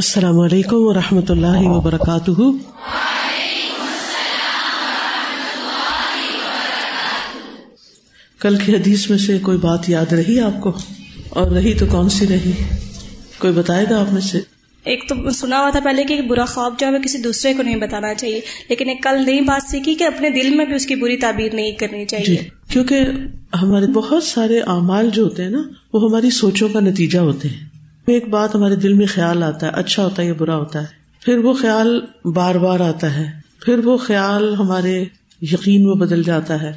السلام علیکم و رحمۃ اللہ وبرکاتہ۔ کل کی حدیث میں سے کوئی بات یاد رہی آپ کو؟ اور رہی تو کون سی رہی؟ کوئی بتائے گا آپ میں سے؟ ایک تو سنا ہوا تھا پہلے کہ برا خواب جو ہے کسی دوسرے کو نہیں بتانا چاہیے لیکن ایک کل نئی بات سیکھی کہ اپنے دل میں بھی اس کی بری تعبیر نہیں کرنی چاہیے۔ جی کیونکہ ہمارے بہت سارے اعمال جو ہوتے ہیں نا وہ ہماری سوچوں کا نتیجہ ہوتے ہیں۔ ایک بات ہمارے دل میں خیال آتا ہے اچھا ہوتا ہے یا برا ہوتا ہے؟ پھر وہ خیال بار بار آتا ہے، پھر وہ خیال ہمارے یقین میں بدل جاتا ہے۔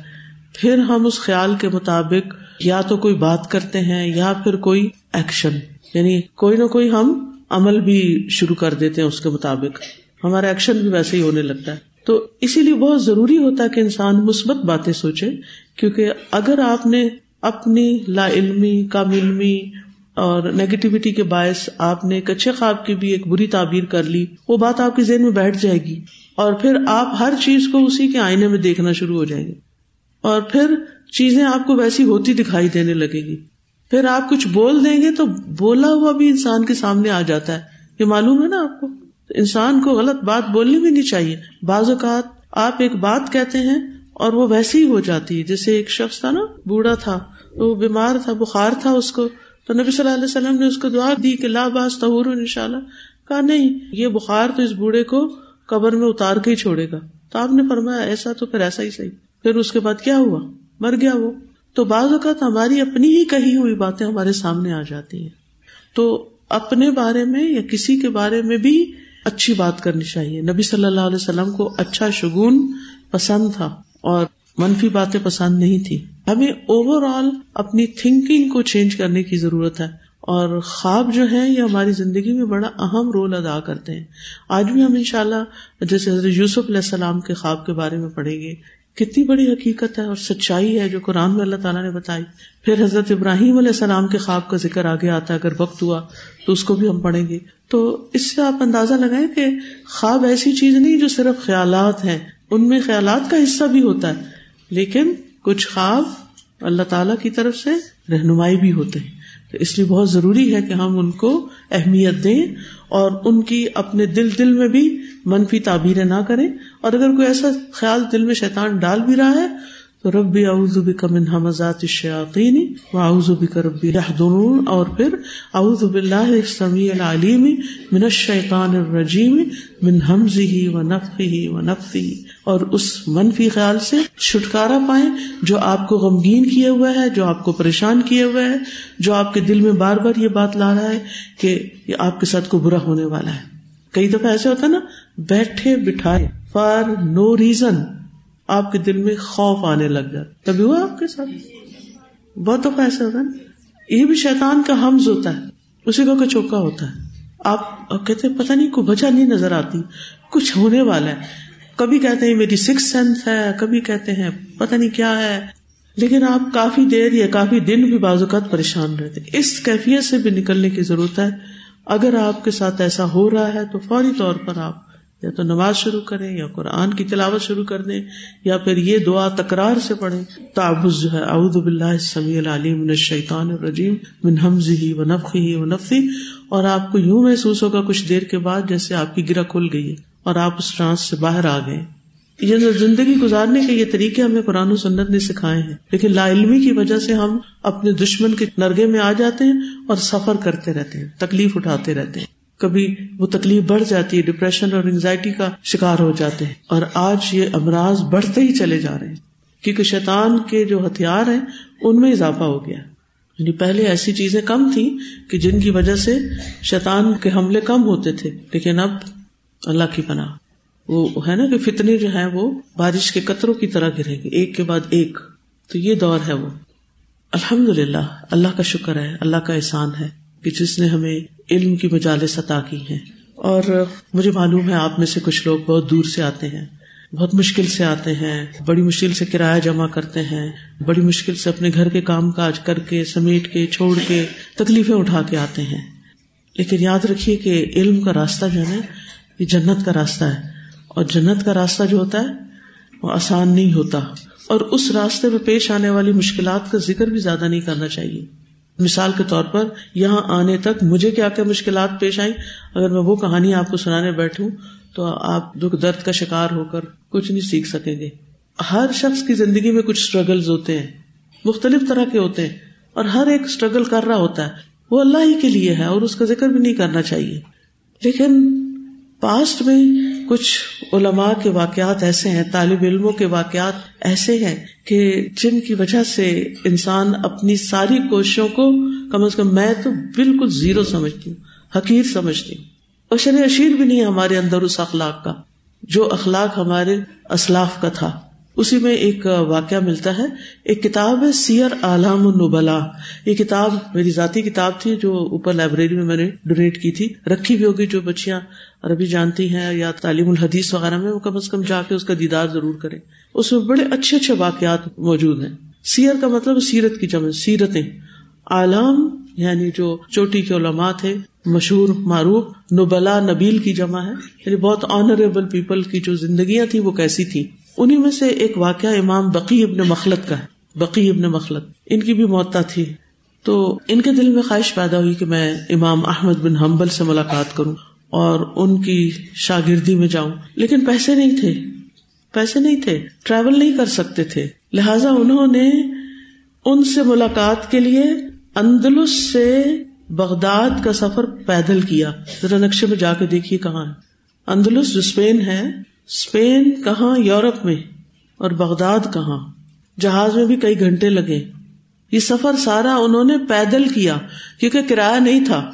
پھر ہم اس خیال کے مطابق یا تو کوئی بات کرتے ہیں یا پھر کوئی ایکشن۔ یعنی کوئی نہ کوئی ہم عمل بھی شروع کر دیتے ہیں اس کے مطابق۔ ہمارا ایکشن بھی ویسے ہی ہونے لگتا ہے۔ تو اسی لیے بہت ضروری ہوتا ہے کہ انسان مثبت باتیں سوچے، کیونکہ اگر آپ نے اپنی لا علمی، کم علمی اور نیگیٹیوٹی کے باعث آپ نے ایک اچھے خواب کی بھی ایک بری تعبیر کر لی، وہ بات آپ کے ذہن میں بیٹھ جائے گی۔ اور پھر آپ ہر چیز کو اسی کے آئینے میں دیکھنا شروع ہو جائیں گے۔ اور پھر چیزیں آپ کو ویسی ہوتی دکھائی دینے لگے گی۔ پھر آپ کچھ بول دیں گے تو بولا ہوا بھی انسان کے سامنے آ جاتا ہے۔ یہ معلوم ہے نا آپ کو؟ انسان کو غلط بات بولنی بھی نہیں چاہیے۔ بعض اوقات آپ ایک بات کہتے ہیں اور وہ ویسی ہی ہو جاتی ہے۔ جیسے ایک شخص تھا نا، بوڑھا تھا، وہ بیمار تھا، بخار تھا اس کو۔ تو نبی صلی اللہ علیہ وسلم نے اس کو دعا دی کہ لا باز تہور ان شاء اللہ کہا، نہیں، یہ بخار تو اس بوڑھے کو قبر میں اتار کے ہی چھوڑے گا۔ تو آپ نے فرمایا، ایسا تو پھر ایسا ہی صحیح۔ پھر اس کے بعد کیا ہوا؟ مر گیا وہ۔ تو بعض اوقات ہماری اپنی ہی کہی ہوئی باتیں ہمارے سامنے آ جاتی ہیں۔ تو اپنے بارے میں یا کسی کے بارے میں بھی اچھی بات کرنی چاہیے۔ نبی صلی اللہ علیہ وسلم کو اچھا شگون پسند تھا اور منفی باتیں پسند نہیں تھی ہمیں اوور آل اپنی تھنکنگ کو چینج کرنے کی ضرورت ہے اور خواب جو ہے یہ ہماری زندگی میں بڑا اہم رول ادا کرتے ہیں۔ آج بھی ہم ان شاء اللہ جیسے حضرت یوسف علیہ السلام کے خواب کے بارے میں پڑھیں گے۔ کتنی بڑی حقیقت ہے اور سچائی ہے جو قرآن میں اللہ تعالیٰ نے بتائی۔ پھر حضرت ابراہیم علیہ السلام کے خواب کا ذکر آگے آتا ہے۔ اگر وقت ہوا تو اس کو بھی ہم پڑھیں گے۔ تو اس سے آپ اندازہ لگائیں کہ خواب ایسی چیز نہیں جو صرف خیالات ہیں۔ ان میں خیالات کا حصہ بھی ہوتا ہے۔ لیکن کچھ خواب اللہ تعالی کی طرف سے رہنمائی بھی ہوتے ہیں۔ تو اس لیے بہت ضروری ہے کہ ہم ان کو اہمیت دیں اور ان کی اپنے دل دل میں بھی منفی تعبیریں نہ کریں۔ اور اگر کوئی ایسا خیال دل میں شیطان ڈال بھی رہا ہے، تو ربی اعوذ بک من حمزات الشیاطین واعوذ بک ربی یحضرون۔ اور پھر اعوذ باللہ السمیع العلیم من الشیطان الرجیم من حمزه ونفخه ونفثه اور اس منفی خیال سے چھٹکارا پائیں جو آپ کو غمگین کیے ہوئے ہے، جو آپ کو پریشان کیے ہوئے ہے، جو آپ کے دل میں بار بار یہ بات لا رہا ہے کہ یہ آپ کے ساتھ کو برا ہونے والا ہے۔ کئی دفعہ ایسے ہوتا ہے نا، بیٹھے بٹھائے، فار نو ریزن آپ کے دل میں خوف آنے لگ جاتا کبھی ہوا آپ کے ساتھ؟ بہت دفعہ ایسا ہوتا ہے یہ بھی شیطان کا حمز ہوتا ہے۔ اسی کو چوکا ہوتا ہے۔ آپ کہتے پتا نہیں، کوئی وجہ نہیں نظر آتی۔ کچھ ہونے والا ہے۔ کبھی کہتے ہیں میری سکس سینس ہے، کبھی کہتے ہیں پتا نہیں کیا ہے۔ لیکن آپ کافی دیر یا کافی دن بھی بعض اوقات پریشان رہتے اس کیفیت سے بھی نکلنے کی ضرورت ہے۔ اگر آپ کے ساتھ ایسا ہو رہا ہے تو فوری طور پر آپ یا تو نماز شروع کریں یا قرآن کی تلاوت شروع کر دیں یا پھر یہ دعا تکرار سے پڑھیں۔ تعبز جو ہے، اعوذ باللہ السمیع العلیم من الشیطان الرجیم من حمزه ونفخه ونفثه اور آپ کو یوں محسوس ہوگا کچھ دیر کے بعد جیسے آپ کی گرہ کھل گئی ہے۔ اور آپ اس ٹرانس سے باہر آ گئے۔ یہ زندگی گزارنے کے یہ طریقے ہمیں قرآن و سنت نے سکھائے ہیں۔ لیکن لا علمی کی وجہ سے ہم اپنے دشمن کے نرگے میں آ جاتے ہیں اور سفر کرتے رہتے ہیں، تکلیف اٹھاتے رہتے ہیں۔ کبھی وہ تکلیف بڑھ جاتی ہے ڈپریشن اور انگزائٹی کا شکار ہو جاتے ہیں۔ اور آج یہ امراض بڑھتے ہی چلے جا رہے ہیں۔ کیونکہ شیطان کے جو ہتھیار ہیں، ان میں اضافہ ہو گیا۔ یعنی پہلے ایسی چیزیں کم تھی کہ جن کی وجہ سے شیطان کے حملے کم ہوتے تھے۔ لیکن اب اللہ کی پناہ۔ وہ ہے نا کہ فتنے جو ہے وہ بارش کے قطروں کی طرح گریں گے، ایک کے بعد ایک۔ تو یہ دور ہے وہ۔ الحمد للہ اللہ کا شکر ہے، اللہ کا احسان ہے کہ جس نے ہمیں علم کی مجالس عطا کی ہیں۔ اور مجھے معلوم ہے آپ میں سے کچھ لوگ بہت دور سے آتے ہیں، بہت مشکل سے آتے ہیں، بڑی مشکل سے کرایہ جمع کرتے ہیں، بڑی مشکل سے اپنے گھر کے کام کاج کر کے، سمیٹ کے، چھوڑ کے تکلیفیں اٹھا کے آتے ہیں۔ لیکن یاد رکھیے کہ علم کا راستہ جو ہے یہ جنت کا راستہ ہے۔ اور جنت کا راستہ جو ہوتا ہے، وہ آسان نہیں ہوتا۔ اور اس راستے میں پیش آنے والی مشکلات کا ذکر بھی زیادہ نہیں کرنا چاہیے۔ مثال کے طور پر، یہاں آنے تک مجھے کیا کیا مشکلات پیش آئی اگر میں وہ کہانی آپ کو سنانے بیٹھوں، تو آپ دکھ درد کا شکار ہو کر کچھ نہیں سیکھ سکیں گے۔ ہر شخص کی زندگی میں کچھ اسٹرگل ہوتے ہیں۔ مختلف طرح کے ہوتے ہیں۔ اور ہر ایک اسٹرگل کر رہا ہوتا ہے۔ وہ اللہ ہی کے لیے ہے اور اس کا ذکر بھی نہیں کرنا چاہیے۔ لیکن پاسٹ میں کچھ علماء کے واقعات ایسے ہیں، طالب علموں کے واقعات ایسے ہیں کہ جن کی وجہ سے انسان اپنی ساری کوششوں کو، کم از کم میں تو بالکل زیرو سمجھتی ہوں، حقیر سمجھتی ہوں۔ اور شر اشیر بھی نہیں ہے ہمارے اندر اس اخلاق کا، جو اخلاق ہمارے اسلاف کا تھا۔ اسی میں ایک واقعہ ملتا ہے۔ ایک کتاب ہے سیر عالم النبلا یہ کتاب میری ذاتی کتاب تھی جو اوپر لائبریری میں میں نے ڈونیٹ کی تھی۔ رکھی بھی ہوگی جو بچیاں عربی جانتی ہیں یا تعلیم الحدیث وغیرہ میں، وہ کم از کم جا کے اس کا دیدار ضرور کرے اس میں بڑے اچھے اچھے واقعات موجود ہیں۔ سیر کا مطلب سیرت کی جمع، سیرتیں۔ عالم یعنی جو چوٹی کے علماء تھے، مشہور، معروف نبلا نبیل کی جمع ہے۔ یعنی بہت آنریبل پیپل کی جو زندگیاں تھیں، وہ کیسی تھی انہیں میں سے ایک واقعہ امام بقی ابن مخلت کا ہے۔ بقی ابن مخلت ان کی بھی موتا تھی۔ تو ان کے دل میں خواہش پیدا ہوئی کہ میں امام احمد بن حنبل سے ملاقات کروں اور ان کی شاگردی میں جاؤں۔ لیکن پیسے نہیں تھے۔ پیسے نہیں تھے۔ ٹریول نہیں کر سکتے تھے۔ لہذا انہوں نے ان سے ملاقات کے لیے اندلس سے بغداد کا سفر پیدل کیا۔ ذرا نقشے میں جا کے دیکھیے کہاں ہے۔ اندلس جو اسپین ہے۔ اسپین کہاں، یورپ میں، اور بغداد کہاں؟ جہاز میں بھی کئی گھنٹے لگے۔ یہ سفر سارا انہوں نے پیدل کیا، کیونکہ کرایہ نہیں تھا۔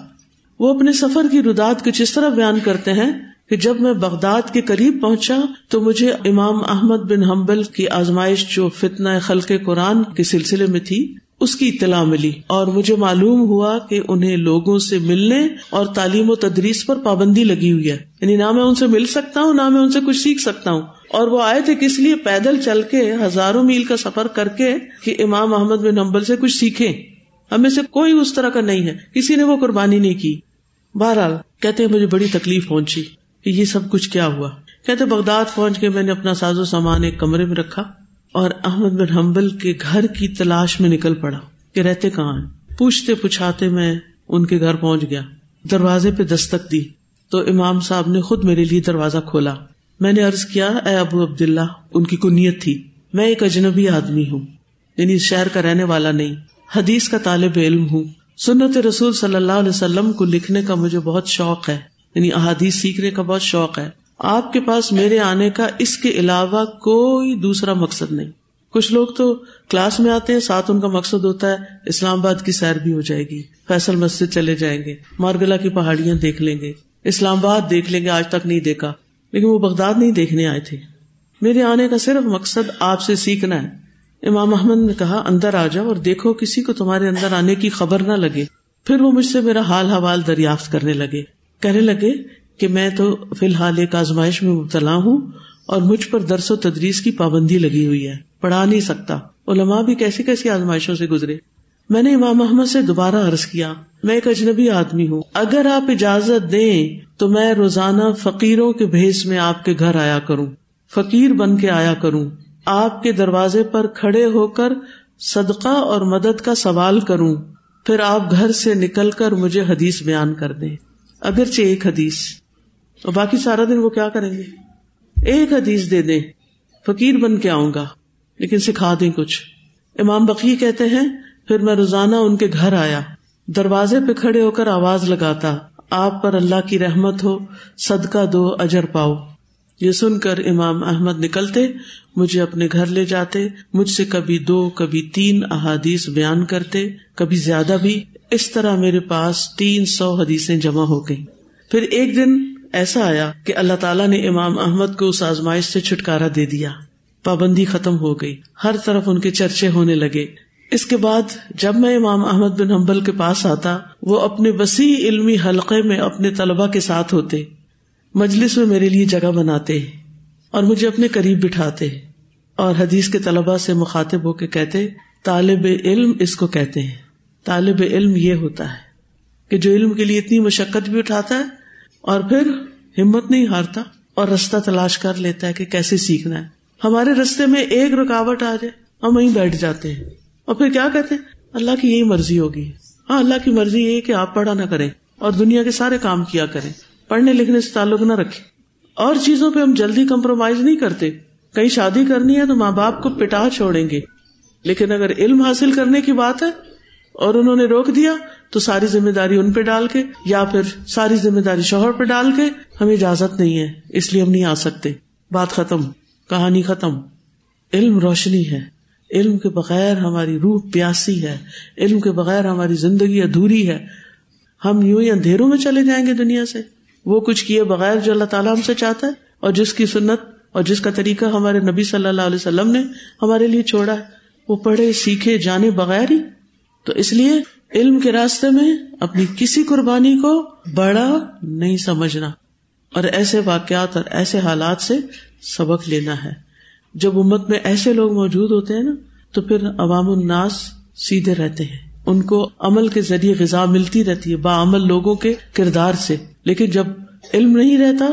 وہ اپنے سفر کی رداد کچھ اس طرح بیان کرتے ہیں کہ جب میں بغداد کے قریب پہنچا تو مجھے امام احمد بن حنبل کی آزمائش جو فتنا خلق قرآن کے سلسلے میں تھی اس کی اطلاع ملی اور مجھے معلوم ہوا کہ انہیں لوگوں سے ملنے اور تعلیم و تدریس پر پابندی لگی ہوئی ہے۔ یعنی نہ میں ان سے مل سکتا ہوں، نہ میں ان سے کچھ سیکھ سکتا ہوں۔ اور وہ آئے تھے کس لیے؟ پیدل چل کے ہزاروں میل کا سفر کر کے کہ امام محمد بن نمبل سے کچھ سیکھے ہمیں سے کوئی اس طرح کا نہیں ہے۔ کسی نے وہ قربانی نہیں کی۔ بہرحال کہتے مجھے بڑی تکلیف پہنچی کہ یہ سب کچھ کیا ہوا۔ کہتے بغداد پہنچ کے میں نے اپنا ساز و سامان ایک کمرے میں رکھا۔ اور احمد بن حنبل کے گھر کی تلاش میں نکل پڑا کہ رہتے کہاں پوچھتے پوچھاتے میں ان کے گھر پہنچ گیا۔ دروازے پہ دستک دی۔ تو امام صاحب نے خود میرے لیے دروازہ کھولا۔ میں نے ارض کیا، اے ابو عبد اللہ ان کی کنیت تھی؟ میں ایک اجنبی آدمی ہوں۔ یعنی شہر کا رہنے والا نہیں۔ حدیث کا طالب علم ہوں۔ سنت رسول صلی اللہ علیہ وسلم کو لکھنے کا مجھے بہت شوق ہے۔ یعنی احادیث سیکھنے کا بہت شوق ہے۔ آپ کے پاس میرے آنے کا اس کے علاوہ کوئی دوسرا مقصد نہیں۔ کچھ لوگ تو کلاس میں آتے ہیں، ساتھ ان کا مقصد ہوتا ہے، اسلام آباد کی سیر بھی ہو جائے گی، فیصل مسجد چلے جائیں گے، مارگلا کی پہاڑیاں دیکھ لیں گے، اسلام آباد دیکھ لیں گے، آج تک نہیں دیکھا۔ لیکن وہ بغداد نہیں دیکھنے آئے تھے۔ میرے آنے کا صرف مقصد آپ سے سیکھنا ہے۔ امام احمد نے کہا، اندر آ جاؤ اور دیکھو کسی کو تمہارے اندر آنے کی خبر نہ لگے۔ پھر وہ مجھ سے میرا حال حوال دریافت کرنے لگے۔ کہنے لگے کہ میں تو فی الحال ایک آزمائش میں مبتلا ہوں اور مجھ پر درس و تدریس کی پابندی لگی ہوئی ہے، پڑھا نہیں سکتا۔ علماء بھی کیسی کیسی آزمائشوں سے گزرے۔ میں نے امام محمد سے دوبارہ عرض کیا، میں ایک اجنبی آدمی ہوں۔ اگر آپ اجازت دیں تو میں روزانہ فقیروں کے بھیس میں آپ کے گھر آیا کروں۔ فقیر بن کے آیا کروں۔ آپ کے دروازے پر کھڑے ہو کر صدقہ اور مدد کا سوال کروں۔ پھر آپ گھر سے نکل کر مجھے حدیث بیان کر دیں۔ اگرچہ ایک حدیث۔ اور باقی سارا دن وہ کیا کریں گے؟ ایک حدیث دے دیں، فقیر بن کے آؤں گا، لیکن سکھا دیں کچھ۔ امام بقی کہتے ہیں، پھر میں روزانہ ان کے گھر آیا، دروازے پہ کھڑے ہو کر آواز لگاتا، آپ پر اللہ کی رحمت ہو، صدقہ دو، اجر پاؤ۔ یہ سن کر امام احمد نکلتے، مجھے اپنے گھر لے جاتے، مجھ سے کبھی دو، کبھی تین احادیث بیان کرتے، کبھی زیادہ بھی۔ اس طرح میرے پاس تین سو حدیثیں جمع ہو گئی پھر ایک دن ایسا آیا کہ اللہ تعالیٰ نے امام احمد کو اس آزمائش سے چھٹکارا دے دیا۔ پابندی ختم ہو گئی۔ ہر طرف ان کے چرچے ہونے لگے۔ اس کے بعد جب میں امام احمد بن حنبل کے پاس آتا، وہ اپنے وسیع علمی حلقے میں اپنے طلبا کے ساتھ ہوتے۔ مجلس میں میرے لیے جگہ بناتے اور مجھے اپنے قریب بٹھاتے اور حدیث کے طلبا سے مخاطب ہو کے کہتے، طالب علم اس کو کہتے ہیں۔ طالب علم یہ ہوتا ہے کہ جو علم کے لیے اتنی مشقت بھی اٹھاتا ہے اور پھر ہمت نہیں ہارتا اور رستہ تلاش کر لیتا ہے کہ کیسے سیکھنا ہے۔ ہمارے رستے میں ایک رکاوٹ آ جائے، ہم وہیں بیٹھ جاتے ہیں۔ اور پھر کیا کہتے ہیں؟ اللہ کی یہی مرضی ہوگی۔ ہاں اللہ کی مرضی یہ کہ آپ پڑھا نہ کریں اور دنیا کے سارے کام کیا کریں۔ پڑھنے لکھنے سے تعلق نہ رکھے اور چیزوں پہ ہم جلدی کمپرومائز نہیں کرتے۔ کہیں شادی کرنی ہے تو ماں باپ کو پٹا چھوڑیں گے۔ لیکن اگر علم حاصل کرنے کی بات ہے اور انہوں نے روک دیا تو ساری ذمہ داری ان پہ ڈال کے یا پھر ساری ذمہ داری شوہر پہ ڈال کے ہمیں اجازت نہیں ہے، اس لیے ہم نہیں آ سکتے۔ بات ختم، کہانی ختم۔ علم روشنی ہے۔ علم کے بغیر ہماری روح پیاسی ہے۔ علم کے بغیر ہماری زندگی ادھوری ہے۔ ہم یوں ہی اندھیروں میں چلے جائیں گے دنیا سے۔ وہ کچھ کیے بغیر جو اللہ تعالیٰ ہم سے چاہتا ہے اور جس کی سنت اور جس کا طریقہ ہمارے نبی صلی اللہ علیہ وسلم نے ہمارے لیے چھوڑا ہے، وہ پڑھے، سیکھے، جانے بغیر ہی تو اس لیے علم کے راستے میں اپنی کسی قربانی کو بڑا نہیں سمجھنا اور ایسے واقعات اور ایسے حالات سے سبق لینا ہے۔ جب امت میں ایسے لوگ موجود ہوتے ہیں نا، تو پھر عوام الناس سیدھے رہتے ہیں۔ ان کو عمل کے ذریعے غذا ملتی رہتی ہے با عمل لوگوں کے کردار سے۔ لیکن جب علم نہیں رہتا،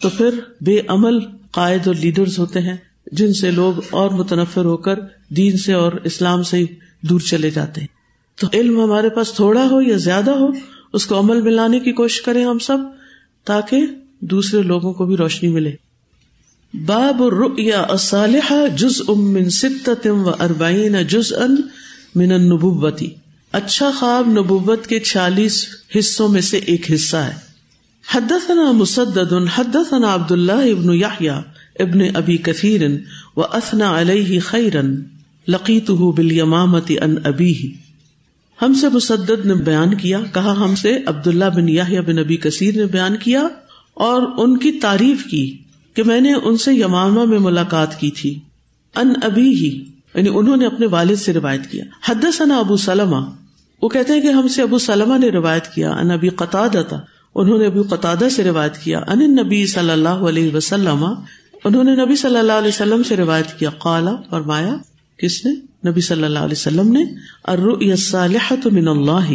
تو پھر بے عمل قائد اور لیڈرز ہوتے ہیں، جن سے لوگ اور متنفر ہو کر دین سے اور اسلام سے دور چلے جاتے ہیں۔ تو علم ہمارے پاس تھوڑا ہو یا زیادہ ہو، اس کو عمل میں لانے کی کوشش کریں ہم سب، تاکہ دوسرے لوگوں کو بھی روشنی ملے۔ باب الرؤيا جز امن ستم و اربعین جز ان من النبوتی اچھا خواب نبوت کے چالیس حصوں میں سے ایک حصہ ہے۔ حدثنا مسدد، حدثنا عبد اللہ ابن یحییٰ ابن ابی کثیر و اثنا علیہ خیرن لقیتہ بالیمامت ان ابیہ۔ ہم سے مسدد نے بیان کیا، کہا ہم سے عبداللہ بن یحییٰ بن ابی کثیر نے بیان کیا اور ان کی تعریف کی کہ میں نے ان سے یمامہ میں ملاقات کی تھی۔ ان ابی ہی یعنی انہوں نے اپنے والد سے روایت کیا۔ حد ثنا ابو سلمہ، وہ کہتے ہیں کہ ہم سے ابو سلمہ نے روایت کیا۔ ان ابی قطع تھا انہوں نے ابو قطع سے روایت کیا۔ ان نبی صلی اللہ علیہ وسلم، انہوں نے نبی صلی اللہ علیہ وسلم سے روایت کیا۔ قالا، فرمایا، کس نے؟ نبی صلی اللہ علیہ وسلم نے الرؤيا من اللہ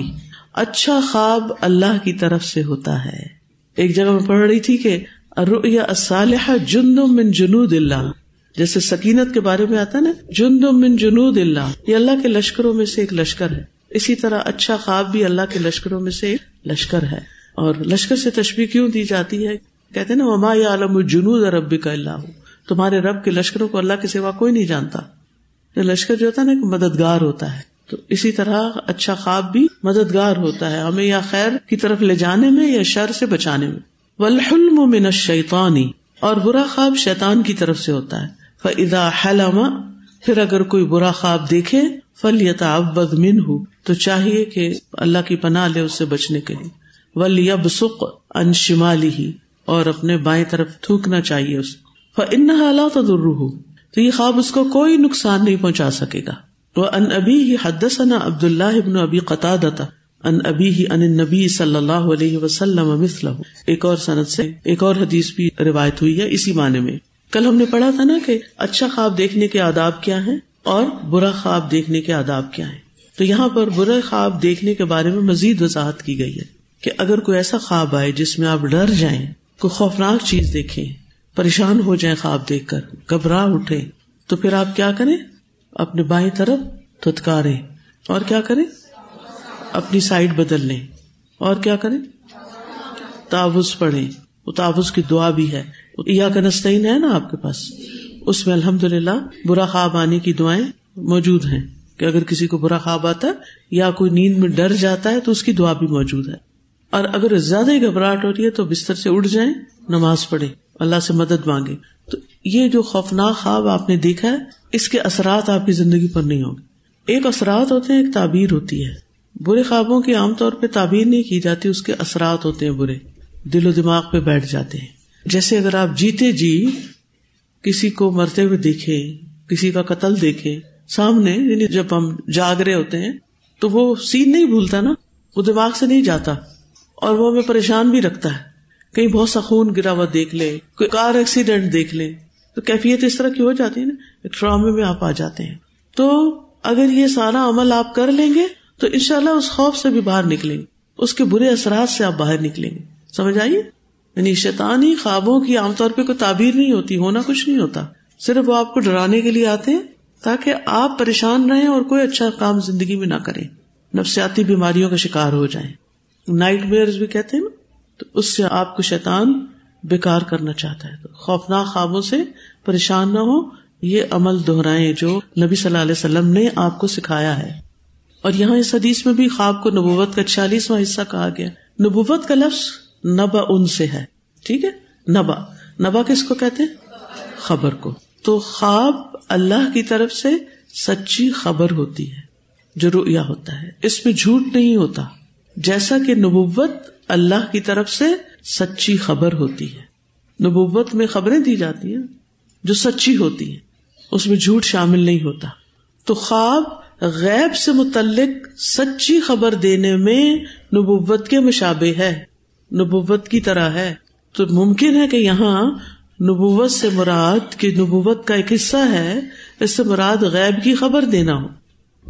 اچھا خواب اللہ کی طرف سے ہوتا ہے۔ ایک جگہ میں پڑھ رہی تھی کہ الرؤيا الصالحہ جند من جنود اللہ۔ جیسے سکینت کے بارے میں آتا نا، جند من جنود اللہ۔ یہ اللہ کے لشکروں میں سے ایک لشکر ہے۔ اسی طرح اچھا خواب بھی اللہ کے لشکروں میں سے ایک لشکر ہے۔ اور لشکر سے تشبیح کیوں دی جاتی ہے؟ کہتے نا، وما یا عالم جنوب ربی کا اللہ تمہارے رب کے لشکروں کو اللہ کے سوا کوئی نہیں جانتا۔ لشکر جو ہوتا ہے نا ایک مددگار ہوتا ہے۔ تو اسی طرح اچھا خواب بھی مددگار ہوتا ہے۔ ہمیں یا خیر کی طرف لے جانے میں یا شر سے بچانے میں۔ ولحلم من شیتانی اور برا خواب شیتان کی طرف سے ہوتا ہے۔ فضا حلم۔ پھر اگر کوئی برا خواب دیکھے فل یا من ہو تو چاہیے کہ اللہ کی پناہ لے اس سے بچنے کے لیے۔ ول یب سک ان شمالی ہی اور اپنے بائیں طرف تھوکنا چاہیے اس ان حالات تو یہ خواب اس کو کوئی نقصان نہیں پہنچا سکے گا۔ وہ ان ابھی ہی حد عبد اللہ ابن ابی قطع ان ابھی ہی ان نبی صلی اللہ علیہ وسلم مسلم ایک اور صنعت سے ایک اور حدیث بھی روایت ہوئی ہے اسی معنی میں۔ کل ہم نے پڑھا تھا نا کہ اچھا خواب دیکھنے کے آداب کیا ہے اور برا خواب دیکھنے کے آداب کیا ہے تو یہاں پر برا خواب دیکھنے کے بارے میں مزید وضاحت کی گئی ہے کہ اگر کوئی ایسا خواب آئے جس میں آپ ڈر جائیں، کوئی خوفناک چیز دیکھیں پریشان ہو جائیں خواب دیکھ کر گھبراہ اٹھے تو پھر آپ کیا کریں؟ اپنے بائیں طرف تھتکارے اور کیا کریں؟ اپنی سائڈ بدل لیں۔ اور کیا کریں؟ تاوز پڑھیں۔ وہ تاوز کی دعا بھی ہے۔ یا کنستین ہے نا آپ کے پاس؟ اس میں الحمد للہ برا خواب آنے کی دعائیں موجود ہیں۔ کہ اگر کسی کو برا خواب آتا ہے یا کوئی نیند میں ڈر جاتا ہے تو اس کی دعا بھی موجود ہے۔ اور اگر زیادہ ہی گھبراہٹ ہو رہی ہے تو بستر سے اٹھ جائیں، نماز پڑھے اللہ سے مدد مانگے۔ تو یہ جو خوفناک خواب آپ نے دیکھا ہے، اس کے اثرات آپ کی زندگی پر نہیں ہوں گے۔ ایک اثرات ہوتے ہیں، ایک تعبیر ہوتی ہے۔ برے خوابوں کی عام طور پہ تعبیر نہیں کی جاتی، اس کے اثرات ہوتے ہیں برے۔ دل و دماغ پہ بیٹھ جاتے ہیں۔ جیسے اگر آپ جیتے جی کسی کو مرتے ہوئے دیکھے کسی کا قتل دیکھے سامنے یعنی جب ہم جاگ رہے ہوتے ہیں، تو وہ سین نہیں بھولتا نا، وہ دماغ سے نہیں جاتا اور وہ ہمیں پریشان بھی رکھتا ہے۔ کہیں بہت سا خون گرا ہوا دیکھ لے، کوئی کار ایکسیڈینٹ دیکھ لے، تو کیفیت اس طرح کی ہو جاتی ہے نا؟ ایک ٹرامے میں آپ آ جاتے ہیں۔ تو اگر یہ سارا عمل آپ کر لیں گے، تو ان شاء اللہ اس خوف سے بھی باہر نکلیں گے۔ اس کے برے اثرات سے آپ باہر نکلیں گے۔ سمجھ آئیے یعنی شیطانی خوابوں کی عام طور پہ کوئی تعبیر نہیں ہوتی، ہونا کچھ نہیں ہوتا۔ صرف وہ آپ کو ڈرانے کے لیے آتے ہیں، تاکہ آپ پریشان رہیں اور کوئی اچھا کام زندگی میں نہ کریں۔ نفسیاتی بیماریوں کا شکار ہو جائیں۔ نائٹ میئر بھی کہتے ہیں نا؟ تو اس سے آپ کو شیطان بیکار کرنا چاہتا ہے۔ تو خوفناک خوابوں سے پریشان نہ ہو۔ یہ عمل دہرائیں جو نبی صلی اللہ علیہ وسلم نے آپ کو سکھایا ہے۔ اور یہاں اس حدیث میں بھی خواب کو نبوت کا چالیسواں حصہ کہا گیا۔ نبوت کا لفظ نبا ان سے ہے۔ ٹھیک ہے؟ نبا۔ نبا کس کو کہتے ہیں؟ خبر کو۔ تو خواب اللہ کی طرف سے سچی خبر ہوتی ہے۔ جو رویا ہوتا ہے۔ اس میں جھوٹ نہیں ہوتا۔ جیسا کہ نبوت اللہ کی طرف سے سچی خبر ہوتی ہے۔ نبوت میں خبریں دی جاتی ہیں جو سچی ہوتی ہیں۔ اس میں جھوٹ شامل نہیں ہوتا۔ تو خواب غیب سے متعلق سچی خبر دینے میں نبوت کے مشابے ہے۔ نبوت کی طرح ہے۔ تو ممکن ہے کہ یہاں نبوت سے مراد کی نبوت کا ایک حصہ ہے، اس سے مراد غیب کی خبر دینا ہو۔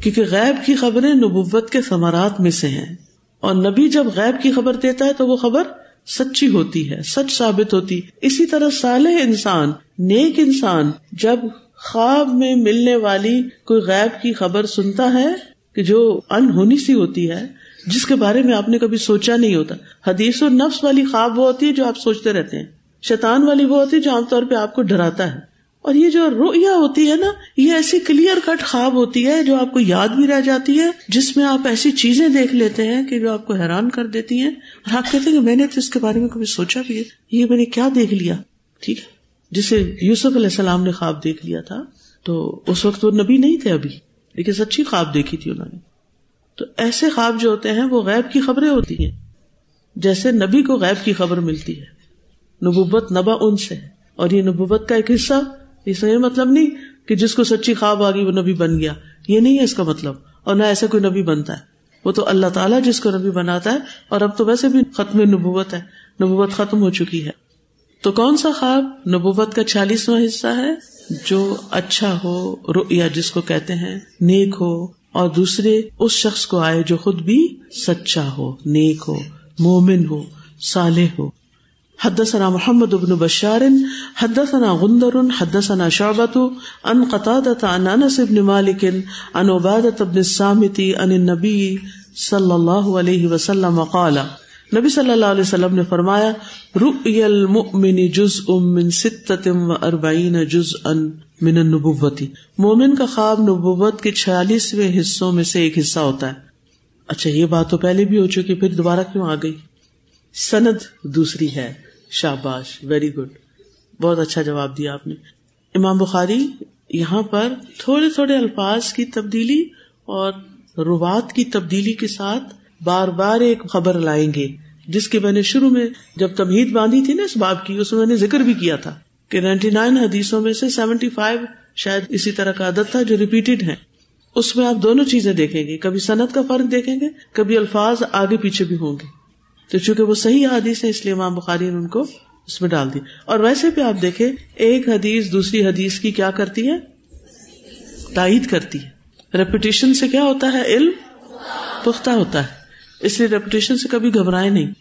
کیونکہ غیب کی خبریں نبوت کے ثمرات میں سے ہیں۔ اور نبی جب غیب کی خبر دیتا ہے تو وہ خبر سچی ہوتی ہے، سچ ثابت ہوتی۔ اسی طرح صالح انسان، نیک انسان جب خواب میں ملنے والی کوئی غیب کی خبر سنتا ہے کہ جو انہونی سی ہوتی ہے، جس کے بارے میں آپ نے کبھی سوچا نہیں ہوتا۔ حدیث و نفس والی خواب وہ ہوتی ہے جو آپ سوچتے رہتے ہیں۔ شیطان والی وہ ہوتی ہے جو عام طور پہ آپ کو ڈراتا ہے۔ اور یہ جو رویا ہوتی ہے نا، یہ ایسی کلیئر کٹ خواب ہوتی ہے جو آپ کو یاد بھی رہ جاتی ہے، جس میں آپ ایسی چیزیں دیکھ لیتے ہیں کہ جو آپ کو حیران کر دیتی ہیں۔ اور آپ کہتے ہیں کہ میں نے تو اس کے بارے میں کبھی سوچا بھی ہے۔ یہ میں نے کیا دیکھ لیا؟ ٹھیک ہے۔ جسے یوسف علیہ السلام نے خواب دیکھ لیا تھا، تو اس وقت وہ نبی نہیں تھے ابھی، لیکن سچی خواب دیکھی تھی انہوں نے۔ تو ایسے خواب جو ہوتے ہیں، وہ غیب کی خبریں ہوتی ہیں۔ جیسے نبی کو غیب کی خبر ملتی ہے۔ نبوت نبا ان سے اور یہ نبوت کا ایک حصہ اس یہ مطلب نہیں کہ جس کو سچی خواب آ گئی وہ نبی بن گیا۔ یہ نہیں ہے اس کا مطلب۔ اور نہ ایسا کوئی نبی بنتا ہے۔ وہ تو اللہ تعالیٰ جس کو نبی بناتا ہے اور اب تو ویسے بھی ختم نبوت ہے۔ نبوت ختم ہو چکی ہے۔ تو کون سا خواب نبوت کا چالیسواں حصہ ہے؟ جو اچھا ہو یا جس کو کہتے ہیں، نیک ہو۔ اور دوسرے، اس شخص کو آئے جو خود بھی سچا ہو، نیک ہو، مومن ہو، صالح ہو۔ حدثنا محمد بن بشار، حدثنا غندر، حدثنا شعبة عن قتادة عن انس بن مالك عن عبادة بن الصامت، عن النبي صلی اللہ علیہ وسلم قال، نبی صلی اللہ علیہ وسلم نے فرمایا رؤی المؤمن جزء من ستة و اربعین جزءا من النبوتی مومن کا خواب نبوت کے چھیالیسویں حصوں میں سے ایک حصہ ہوتا ہے۔ اچھا یہ بات تو پہلے بھی ہو چکی، پھر دوبارہ کیوں آ گئی؟ سند دوسری ہے۔ شاباش. ویری گڈ بہت اچھا جواب دیا آپ نے. امام بخاری یہاں پر تھوڑے تھوڑے الفاظ کی تبدیلی اور روات کی تبدیلی کے ساتھ بار بار ایک خبر لائیں گے، جس کے میں نے شروع میں جب تمہید باندھی تھی نا اس باب کی، اس میں نے ذکر بھی کیا تھا کہ نائنٹی نائن حدیثوں میں سے سیونٹی فائیو شاید اسی طرح کا عادت تھا جو ریپیٹڈ ہے اس میں آپ دونوں چیزیں دیکھیں گے، کبھی صنعت کا فرق دیکھیں گے، کبھی الفاظ آگے پیچھے بھی ہوں گے۔ تو چونکہ وہ صحیح حدیث ہے، اس لیے امام بخاری نے ان کو اس میں ڈال دی۔ اور ویسے بھی آپ دیکھیں، ایک حدیث دوسری حدیث کی کیا کرتی ہے؟ تائید کرتی ہے۔ ریپوٹیشن سے کیا ہوتا ہے؟ علم پختہ ہوتا ہے۔ اس لیے ریپوٹیشن سے کبھی گھبرائے نہیں۔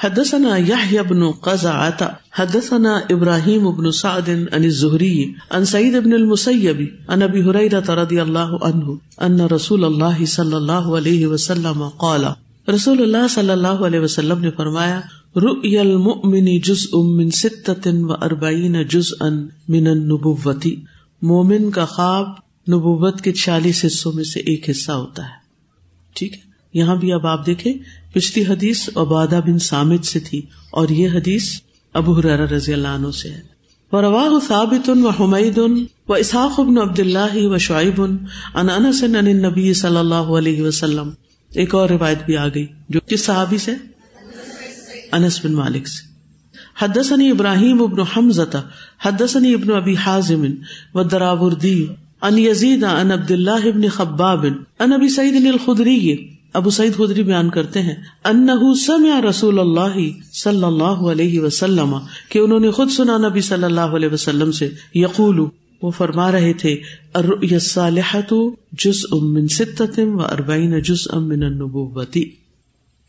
حدثنا يحيى بن قزعة حدثنا ابراهيم بن سعد عن الزهري عن سعيد بن المسيب عن ابي هريره رضي الله عنه ان رسول الله صلى الله عليه وسلم قال رسول اللہ صلی اللہ علیہ وسلم نے فرمایا المؤمن جز امن ست و اربعین جز ان من النبوتی مومن کا خواب نبوت کے چالیس حصوں میں سے ایک حصہ ہوتا ہے۔ ٹھیک ہے؟ یہاں بھی اب آپ دیکھیں، پچھلی حدیث عبادہ بن سامد سے تھی اور یہ حدیث ابو حرار رضی اللہ عنہ سے ہے۔ ورواہ ثابت و حمید و اسحاق بن عبد اللہ و شعیب ان انس ان النبی صلی اللہ علیہ وسلم ایک اور روایت بھی آ گئی، جو کس صحابی سے؟ انس بن مالک سے۔ حدثني ابراہیم ابن حمزة حدثني ابن ابی حازم و دراوردی، ان یزید ان عبد اللہ ابن خباب، ان ابی سعید الخدری۔ ابو سعید خدری بیان کرتے ہیں انہ سمع رسول اللہ صلی اللہ علیہ وسلم، کہ انہوں نے خود سنا نبی صلی اللہ علیہ وسلم سے یقول وہ فرما رہے تھے جز امن ستم و اربعین جز امن نبوتی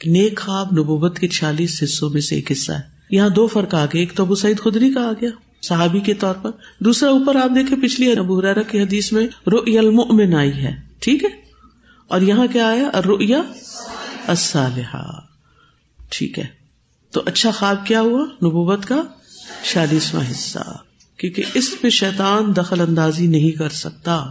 نیک خواب نبوت کے چھیالیس حصوں میں سے ایک حصہ ہے۔ یہاں دو فرق آ گئے، ایک تو ابو سعید خدری کا آ گیا، صحابی کے طور پر۔ دوسرا اوپر آپ دیکھیں، پچھلی ابو کی حدیث میں رو المؤمن آئی ہے، ٹھیک ہے؟ اور یہاں کیا آیا؟ رویا الصالحہ۔ ٹھیک ہے۔ تو اچھا خواب کیا ہوا؟ نبوت کا چالیسواں حصہ۔ کیونکہ اس پہ شیطان دخل اندازی نہیں کر سکتا۔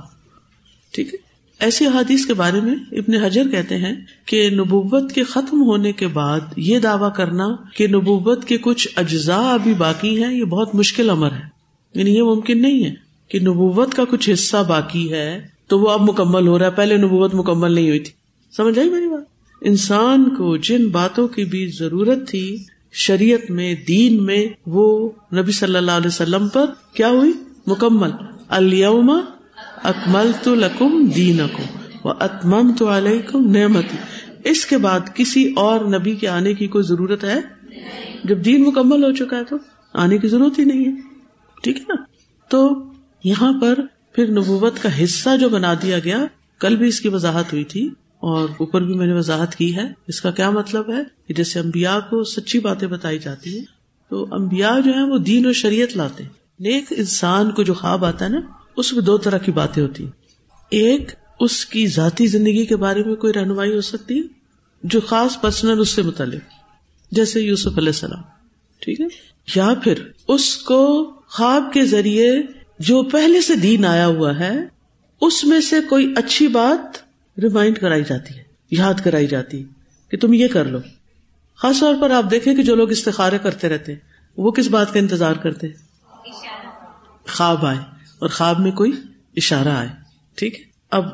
ٹھیک ہے؟ ایسی حادیث کے بارے میں ابن حجر کہتے ہیں کہ نبوت کے ختم ہونے کے بعد یہ دعوی کرنا کہ نبوت کے کچھ اجزاء ابھی باقی ہیں، یہ بہت مشکل امر ہے۔ یعنی یہ ممکن نہیں ہے کہ نبوت کا کچھ حصہ باقی ہے تو وہ اب مکمل ہو رہا ہے۔ پہلے نبوت مکمل نہیں ہوئی تھی۔ سمجھ آئی میری بات؟ انسان کو جن باتوں کی بھی ضرورت تھی شریعت میں، دین میں وہ نبی صلی اللہ علیہ وسلم پر کیا ہوئی؟ مکمل۔ الما اکمل تو لکم دین اکم و اتمم تو علیکم نعمتی۔ اس کے بعد کسی اور نبی کے آنے کی کوئی ضرورت ہے؟ جب دین مکمل ہو چکا ہے تو آنے کی ضرورت ہی نہیں ہے۔ ٹھیک ہے نا؟ تو یہاں پر پھر نبوت کا حصہ جو بنا دیا گیا، کل بھی اس کی وضاحت ہوئی تھی۔ اور اوپر بھی میں نے وضاحت کی ہے۔ اس کا کیا مطلب ہے؟ کہ جیسے امبیا کو سچی باتیں بتائی جاتی ہیں، تو امبیا جو ہے وہ دین و شریعت لاتے ہیں۔ نیک انسان کو جو خواب آتا ہے نا، اس میں دو طرح کی باتیں ہوتی ہیں۔ ایک، اس کی ذاتی زندگی کے بارے میں کوئی رہنمائی ہو سکتی ہے، جو خاص پرسنل اس سے متعلق۔ جیسے یوسف علیہ السلام، ٹھیک ہے؟ یا پھر اس کو خواب کے ذریعے جو پہلے سے دین آیا ہوا ہے، اس میں سے کوئی اچھی بات ریمائنڈ کرائی جاتی ہے، یاد کرائی جاتی ہے کہ تم یہ کر لو۔ خاص طور پر آپ دیکھیں کہ جو لوگ استخارے کرتے رہتے وہ کس بات کا انتظار کرتے خواب آئے اور خواب میں کوئی اشارہ آئے، ٹھیک ہے؟ اب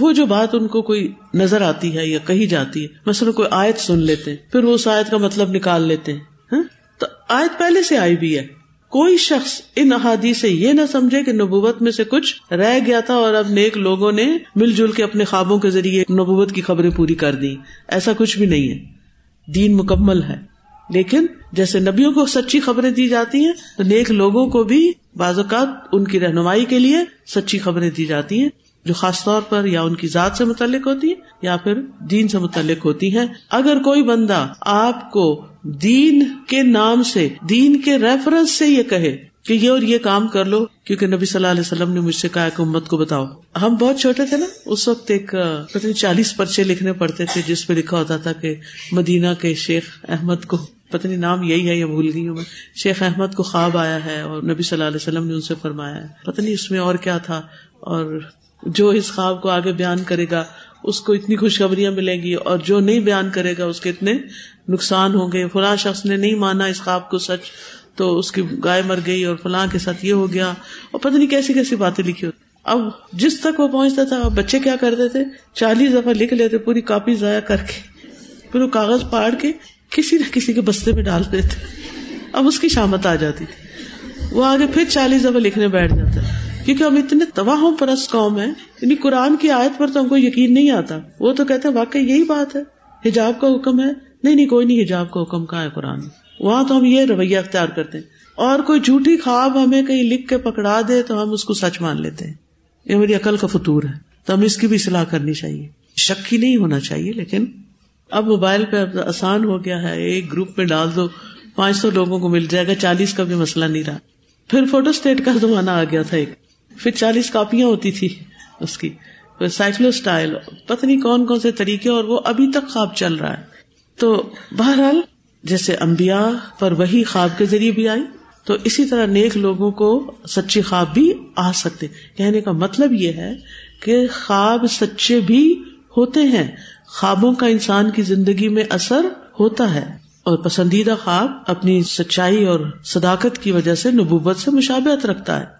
وہ جو بات ان کو کوئی نظر آتی ہے یا کہی جاتی ہے، مثلاً کوئی آیت سن لیتے ہیں، پھر وہ اس آیت کا مطلب نکال لیتے ہیں ہاں؟ تو آیت پہلے سے آئی بھی ہے۔ کوئی شخص ان احادی سے یہ نہ سمجھے کہ نبوت میں سے کچھ رہ گیا تھا اور اب نیک لوگوں نے مل جل کے اپنے خوابوں کے ذریعے نبوت کی خبریں پوری کر دی ایسا کچھ بھی نہیں ہے۔ دین مکمل ہے۔ لیکن جیسے نبیوں کو سچی خبریں دی جاتی ہیں، تو نیک لوگوں کو بھی بعض اوقات ان کی رہنمائی کے لیے سچی خبریں دی جاتی ہیں، جو خاص طور پر یا ان کی ذات سے متعلق ہوتی ہے یا پھر دین سے متعلق ہوتی ہیں۔ اگر کوئی بندہ آپ کو دین کے نام سے، دین کے ریفرنس سے یہ کہے کہ یہ اور یہ کام کر لو، کیونکہ نبی صلی اللہ علیہ وسلم نے مجھ سے کہا کہ امت کو بتاؤ۔ ہم بہت چھوٹے تھے نا، اس وقت ایک چالیس پرچے لکھنے پڑتے تھے، جس پہ لکھا ہوتا تھا کہ مدینہ کے شیخ احمد کو، پتہ نہیں نام یہی ہے یا بھول گئی ہوں میں، شیخ احمد کو خواب آیا ہے اور نبی صلی اللہ علیہ وسلم نے ان سے فرمایا ہے۔ پتہ نہیں اس میں اور کیا تھا اور جو اس خواب کو آگے بیان کرے گا اس کو اتنی خوشخبریاں ملیں گی اور جو نہیں بیان کرے گا اس کے اتنے نقصان ہوں گے۔ فلاں شخص نے نہیں مانا اس خواب کو سچ، تو اس کی گائے مر گئی اور فلاں کے ساتھ یہ ہو گیا۔ اور پتہ نہیں کیسی کیسی باتیں لکھی ہوتی۔ اب جس تک وہ پہنچتا تھا بچے کیا کرتے تھے؟ چالیس دفعہ لکھ لیتے، پوری کاپی ضائع کر کے پھر وہ کاغذ پاڑ کے کسی نہ کسی کے بستے میں ڈال دیتے۔ اب اس کی شامت آ جاتی تھی۔ وہ آگے پھر چالیس دفعہ لکھنے بیٹھ جاتا۔ کیونکہ ہم اتنے تباہوں پرست قوم ہے یعنی قرآن کی آیت پر تو ہم کو یقین نہیں آتا۔ وہ تو کہتے ہیں، واقعی یہی بات ہے۔ حجاب کا حکم ہے۔ نہیں نہیں، کوئی نہیں، حجاب کا حکم کہاں ہے قرآن؟ وہاں تو ہم یہ رویہ اختیار کرتے ہیں۔ اور کوئی جھوٹی خواب ہمیں کہیں لکھ کے پکڑا دے تو ہم اس کو سچ مان لیتے ہیں۔ یہ میری عقل کا فطور ہے۔ تو ہمیں اس کی بھی صلاح کرنی چاہیے۔ شک ہی نہیں ہونا چاہیے، لیکن اب موبائل پہ آسان ہو گیا ہے۔ ایک گروپ میں ڈال دو، پانچ سو لوگوں کو مل جائے گا۔ چالیس کا بھی مسئلہ نہیں رہا۔ پھر فوٹو اسٹیٹ کا زمانہ آ گیا تھا ایک۔ پھر چالیس کاپیاں ہوتی تھی اس کی۔ پھر سائیکلو اسٹائل پتہ نہیں کون کون سے طریقے اور وہ ابھی تک خواب چل رہا ہے۔ تو بہرحال جیسے امبیا پر وہی خواب کے ذریعے بھی آئی، تو اسی طرح نیک لوگوں کو سچے خواب بھی آ سکتے۔ کہنے کا مطلب یہ ہے کہ خواب سچے بھی ہوتے ہیں۔ خوابوں کا انسان کی زندگی میں اثر ہوتا ہے۔ اور پسندیدہ خواب اپنی سچائی اور صداقت کی وجہ سے نبوت سے مشابت رکھتا ہے۔